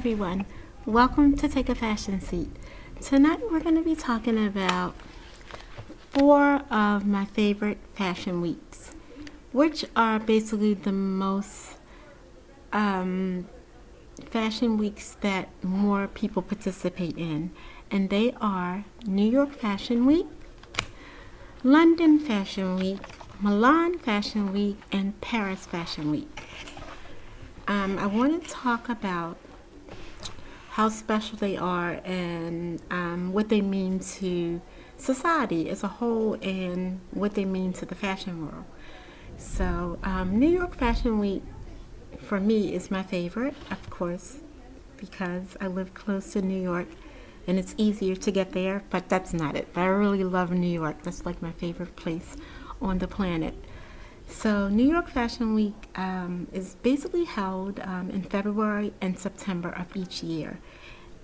everyone. Welcome to Take a Fashion Seat. Tonight we're going to be talking about four of my favorite fashion weeks, which are basically the most um, fashion weeks that more people participate in. And they are New York Fashion Week, London Fashion Week, Milan Fashion Week, and Paris Fashion Week. Um, I want to talk about how special they are and um, what they mean to society as a whole and what they mean to the fashion world. So, um, New York Fashion Week for me is my favorite, of course, because I live close to New York and it's easier to get there, but that's not it. But I really love New York. That's like my favorite place on the planet. So, New York Fashion Week um, is basically held um, in February and September of each year.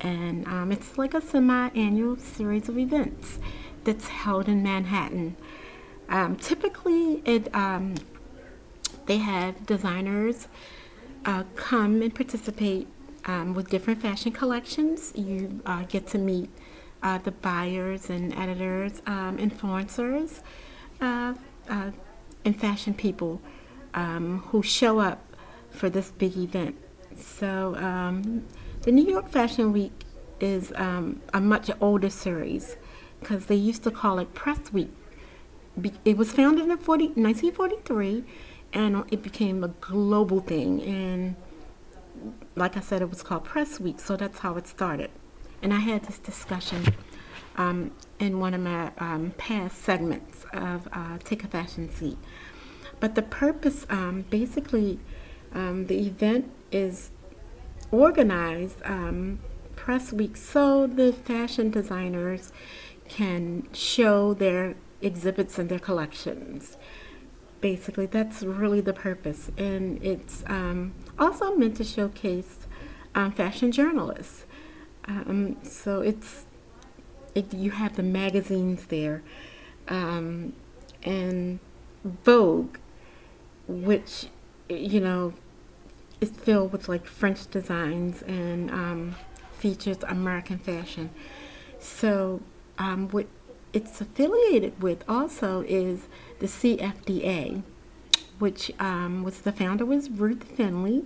And um, it's like a semi annual series of events that's held in Manhattan. Um, typically, it um, they have designers uh, come and participate um, with different fashion collections. You uh, get to meet uh, the buyers and editors, influencers. Uh, uh, and fashion people um, who show up for this big event. So um, the New York Fashion Week is um, a much older series because they used to call it Press Week. It was founded in 40, 1943 and it became a global thing. And like I said, it was called Press Week, so that's how it started. And I had this discussion um, in one of my um, past segments of uh, Take a Fashion Seat. But the purpose, um, basically, um, the event is organized um, press week so the fashion designers can show their exhibits and their collections. Basically, that's really the purpose. And it's um, also meant to showcase fashion journalists. so it's you have the magazines there, um, and Vogue, which you know is filled with like French designs and um, features American fashion. So um, what it's affiliated with also is the CFDA, which um, was the founder was Ruth Finley,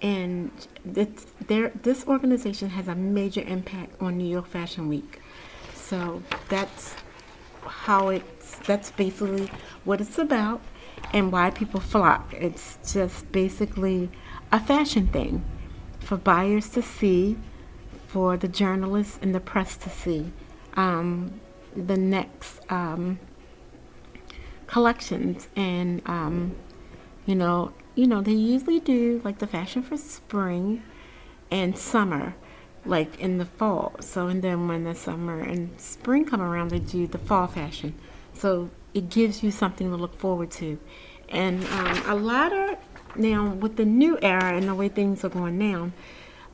and this, this organization has a major impact on New York Fashion Week. So that's how it's, that's basically what it's about and why people flock. It's just basically a fashion thing for buyers to see, for the journalists and the press to see um, the next um, collections. And, um, you know, you know, they usually do like the fashion for spring and summer like in the fall. So, and then when the summer and spring come around, they do the fall fashion. So it gives you something to look forward to. And um, a lot of now with the new era and the way things are going now,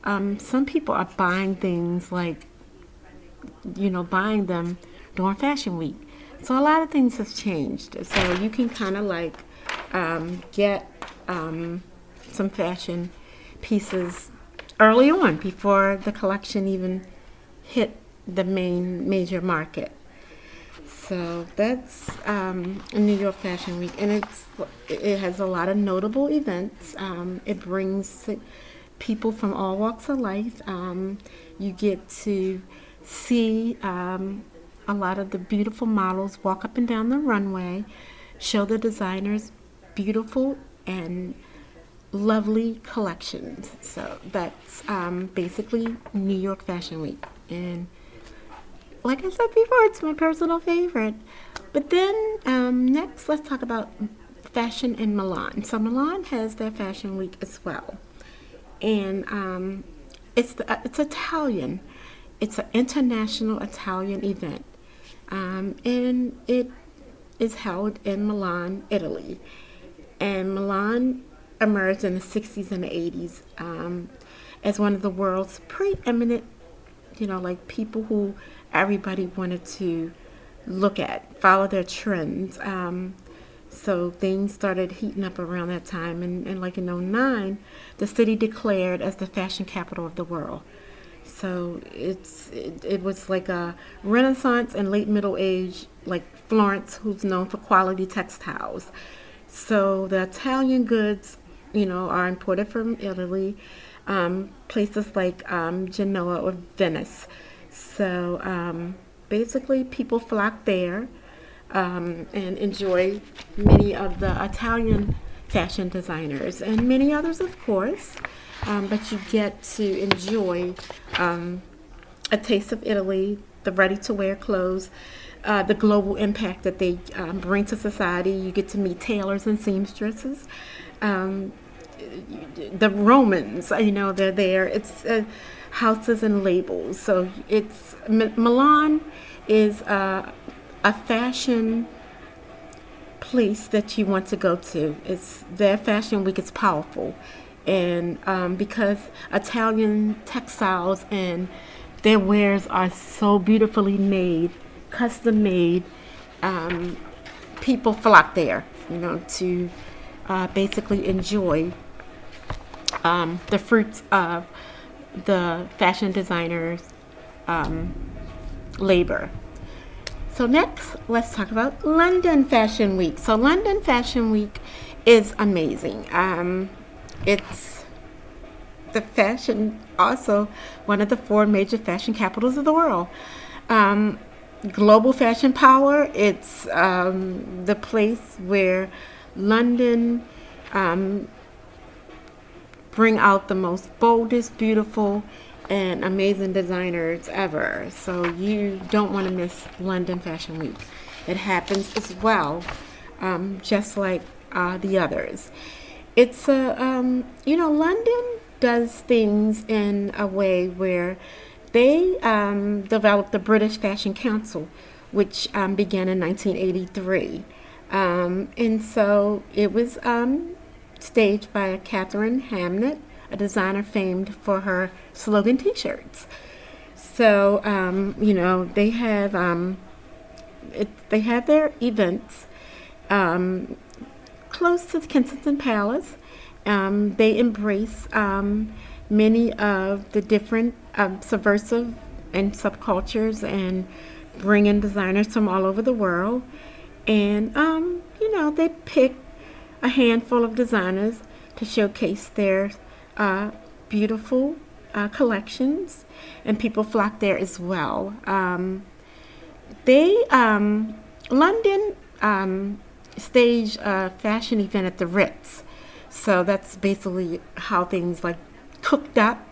um, some people are buying things like, you know, buying them during Fashion Week. So a lot of things have changed. So you can kind of like um, get um, some fashion pieces early on before the collection even hit the main major market. So that's um, New York Fashion Week, and it's it has a lot of notable events. Um, it brings people from all walks of life. Um, you get to see um, a lot of the beautiful models walk up and down the runway, show the designers beautiful and lovely collections. So that's um, basically New York Fashion Week. And like I said before, it's my personal favorite. But then um, next, let's talk about fashion in Milan. So Milan has their fashion week as well. And um, it's, the, uh, it's Italian. It's an international Italian event. Um, and it is held in Milan, Italy. And Milan emerged in the 60s and the 80s um, as one of the world's preeminent, you know, like people who everybody wanted to look at, follow their trends. Um, So things started heating up around that time. And, and like in 09, the city declared as the fashion capital of the world. So it's it, it was like a Renaissance and late Middle Age, like Florence, who's known for quality textiles. So the Italian goods, you know, are imported from Italy, um, places like um, Genoa or Venice. So um, basically, people flock there um, and enjoy many of the Italian fashion designers and many others, of course. Um, but you get to enjoy um, a taste of Italy, the ready to wear clothes, uh, the global impact that they um, bring to society. You get to meet tailors and seamstresses. Um, the Romans, you know, they're there. It's uh, houses and labels. So it's M- Milan is uh, a fashion place that you want to go to. It's their fashion week is powerful, and um, because Italian textiles and their wares are so beautifully made, custom made, um, people flock there, you know, to uh, basically enjoy um, the fruits of the fashion designers' um, labor. So next, let's talk about London Fashion Week. So London Fashion Week is amazing. Um, it's the fashion, also one of the four major fashion capitals of the world. Um, global fashion power. It's um, the place where London um, bring out the most boldest, beautiful, and amazing designers ever. So you don't want to miss London Fashion Week. It happens as well, um, just like uh, the others. It's a, um, you know, London does things in a way where they um, developed the British Fashion Council, which um, began in 1983. Um, and so it was um, staged by Katharine Hamnett a designer famed for her slogan T-shirts. So um, you know they have um, it, they have their events close to the Kensington Palace. They embrace many of the different um, subversive and subcultures and bring in designers from all over the world. And you know they pick a handful of designers to showcase their uh, beautiful uh, collections, and people flock there as well. Um, they um, London um, staged a fashion event at the Ritz, so that's basically how things like cooked up.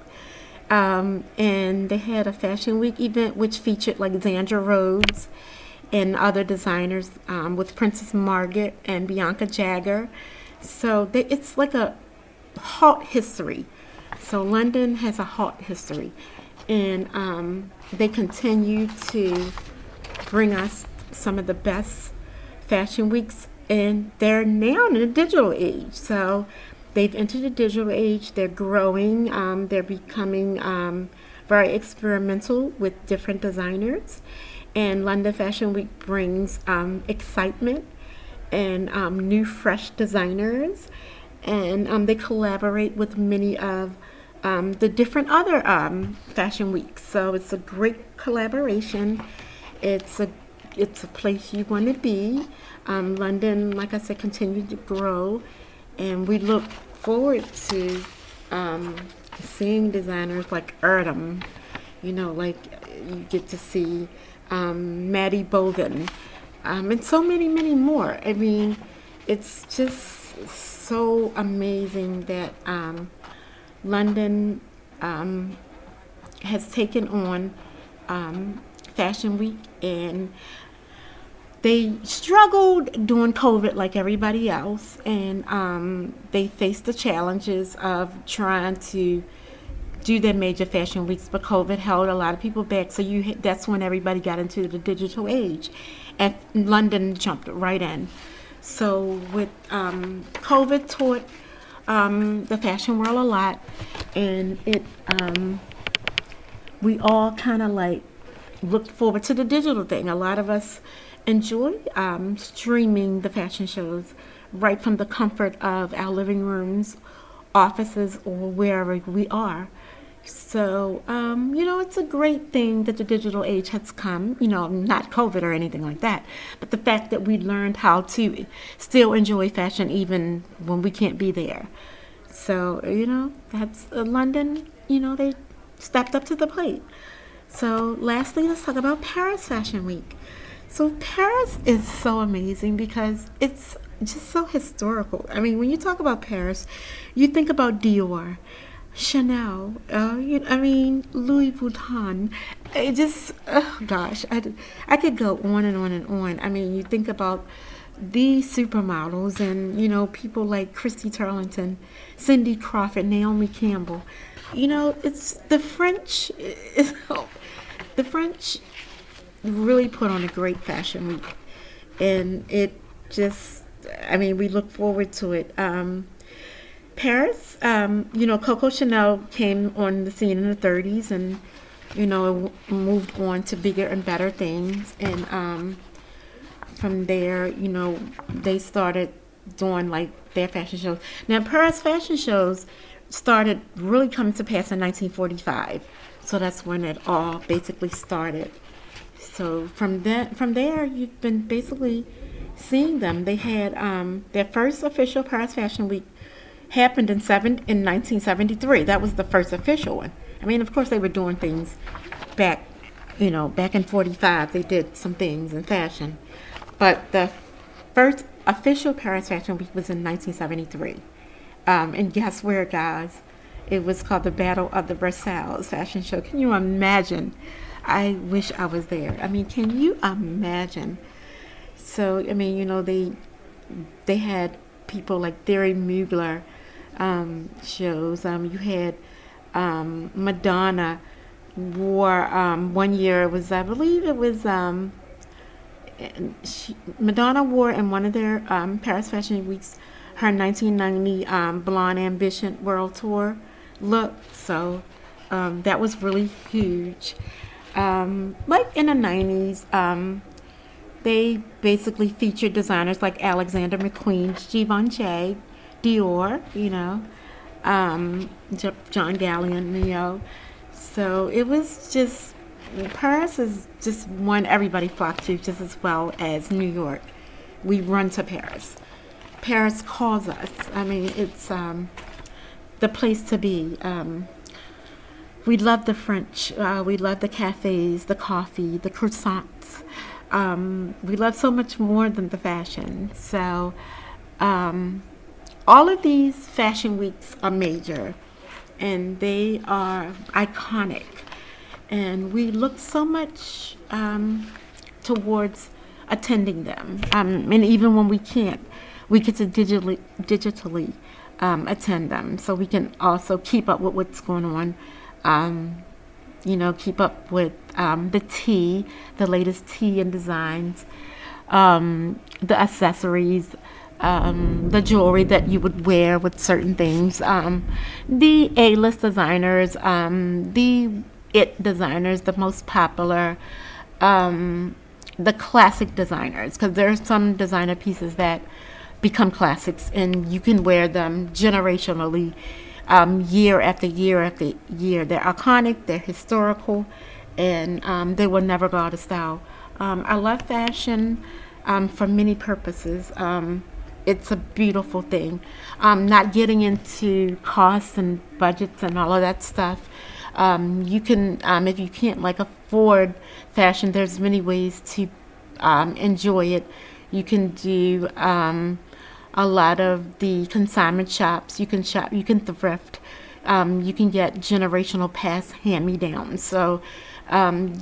Um, and they had a fashion week event which featured like Zandra Rhodes and other designers um, with Princess Margaret and Bianca Jagger. So they, it's like a hot history. So London has a hot history, and um, they continue to bring us some of the best fashion weeks, and they're now in the digital age. So they've entered the digital age. They're growing. Um, they're becoming um, very experimental with different designers, and London Fashion Week brings um, excitement and um, new, fresh designers and um, they collaborate with many of um, the different other fashion weeks. So it's a great collaboration. It's a it's a place you want to be. London, like I said, continues to grow, and we look forward to um, seeing designers like Erdem. You know, like you get to see um, Maddie Bogan, and so many, many more. I mean, it's just so amazing that um, London um, has taken on um, Fashion Week and they struggled during COVID like everybody else, and um, they faced the challenges of trying to do their major fashion weeks, but COVID held a lot of people back. So you that's when everybody got into the digital age, and London jumped right in. So with um, COVID taught um, the fashion world a lot, and it um, we all kind of like looked forward to the digital thing. A lot of us enjoy um, streaming the fashion shows right from the comfort of our living rooms, offices, or wherever we are. So, um, you know, it's a great thing that the digital age has come, you know, not COVID or anything like that, but the fact that we learned how to still enjoy fashion even when we can't be there. So, you know, that's uh, London, you know, they stepped up to the plate. So, lastly, let's talk about Paris Fashion Week. So, Paris is so amazing because it's just so historical. I mean, when you talk about Paris, you think about Dior Chanel, uh, you, I mean Louis Vuitton. It just, oh gosh, I, I could go on and on and on. I mean, you think about the supermodels and you know people like Christy Turlington, Cindy Crawford, Naomi Campbell. You know, it's the French. the French really put on a great fashion week, and it just. I mean, we look forward to it. Um, Paris, um, you know, Coco Chanel came on the scene in the 30s and, you know, moved on to bigger and better things. And um, from there, you know, they started doing like their fashion shows. Now, Paris fashion shows started really coming to pass in 1945. So that's when it all basically started. So from that, from there, you've been basically seeing them. They had um, their first official Paris Fashion Week happened in seven in 1973. That was the first official one. I mean, of course, they were doing things back, you know, back in 45. They did some things in fashion, but the first official Paris Fashion Week was in 1973. Um, and guess where, guys? It was called the Battle of the Versailles Fashion Show. Can you imagine? I wish I was there. I mean, can you imagine? So, I mean, you know, they they had people like Thierry Mugler um, shows. Um, you had um, Madonna wore um, one year. It was I believe it was um, she, Madonna wore in one of their um, Paris Fashion Weeks her 1990 um, Blonde Ambition World Tour look. So that was really huge. Um, like in the 90s, um, they basically featured designers like Alexander McQueen, Givenchy, Dior, you know, um, John Galliano, you know. So it was just, Paris is just one everybody flocked to just as well as New York. We run to Paris. Paris calls us. I mean, it's um, the place to be. Um, we love the French. Uh, we love the cafes, the coffee, the croissants. Um, we love so much more than the fashion. So, um, all of these fashion weeks are major and they are iconic. And we look so much um, towards attending them. Um, and even when we can't, we get to digitally, digitally um, attend them. So we can also keep up with what's going on. Um, you know, keep up with um, the tea, the latest tea and designs, um, the accessories, um, the jewelry that you would wear with certain things, um, the A list designers, um, the it designers, the most popular, um, the classic designers, because there are some designer pieces that become classics and you can wear them generationally. Um, year after year after year. They're iconic, they're historical, and um, they will never go out of style. I love fashion for many purposes. Um, it's a beautiful thing. Um, not getting into costs and budgets and all of that stuff. Um, you can, um, if you can't like afford fashion, there's many ways to um, enjoy it. You can do um, a lot of the consignment shops. You can shop. You can thrift. Um, you can get generational past hand-me-downs. So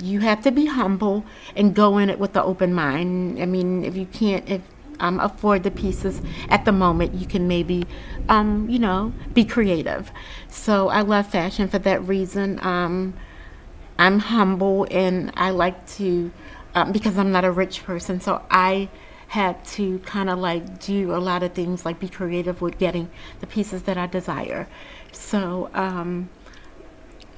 you have to be humble and go in it with the open mind. I mean, if you can't, if um, afford the pieces at the moment, you can maybe, um, you know, be creative. So I love fashion for that reason. Um, I'm humble and I like to, um, because I'm not a rich person, so I had to kind of like do a lot of things, like be creative with getting the pieces that I desire. So, um,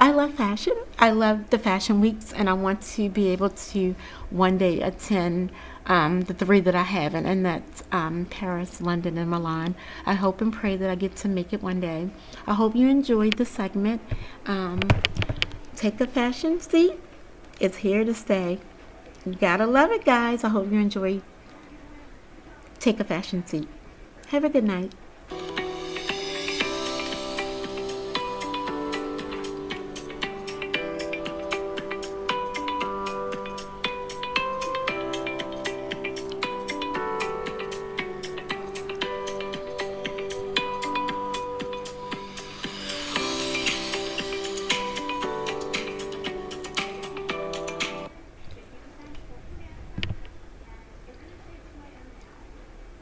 I love fashion. I love the fashion weeks, and I want to be able to one day attend um, the three that I haven't, and that's um, Paris, London, and Milan. I hope and pray that I get to make it one day. I hope you enjoyed the segment. Um, take a fashion seat. It's here to stay. You gotta love it, guys. I hope you enjoy. Take a fashion seat. Have a good night.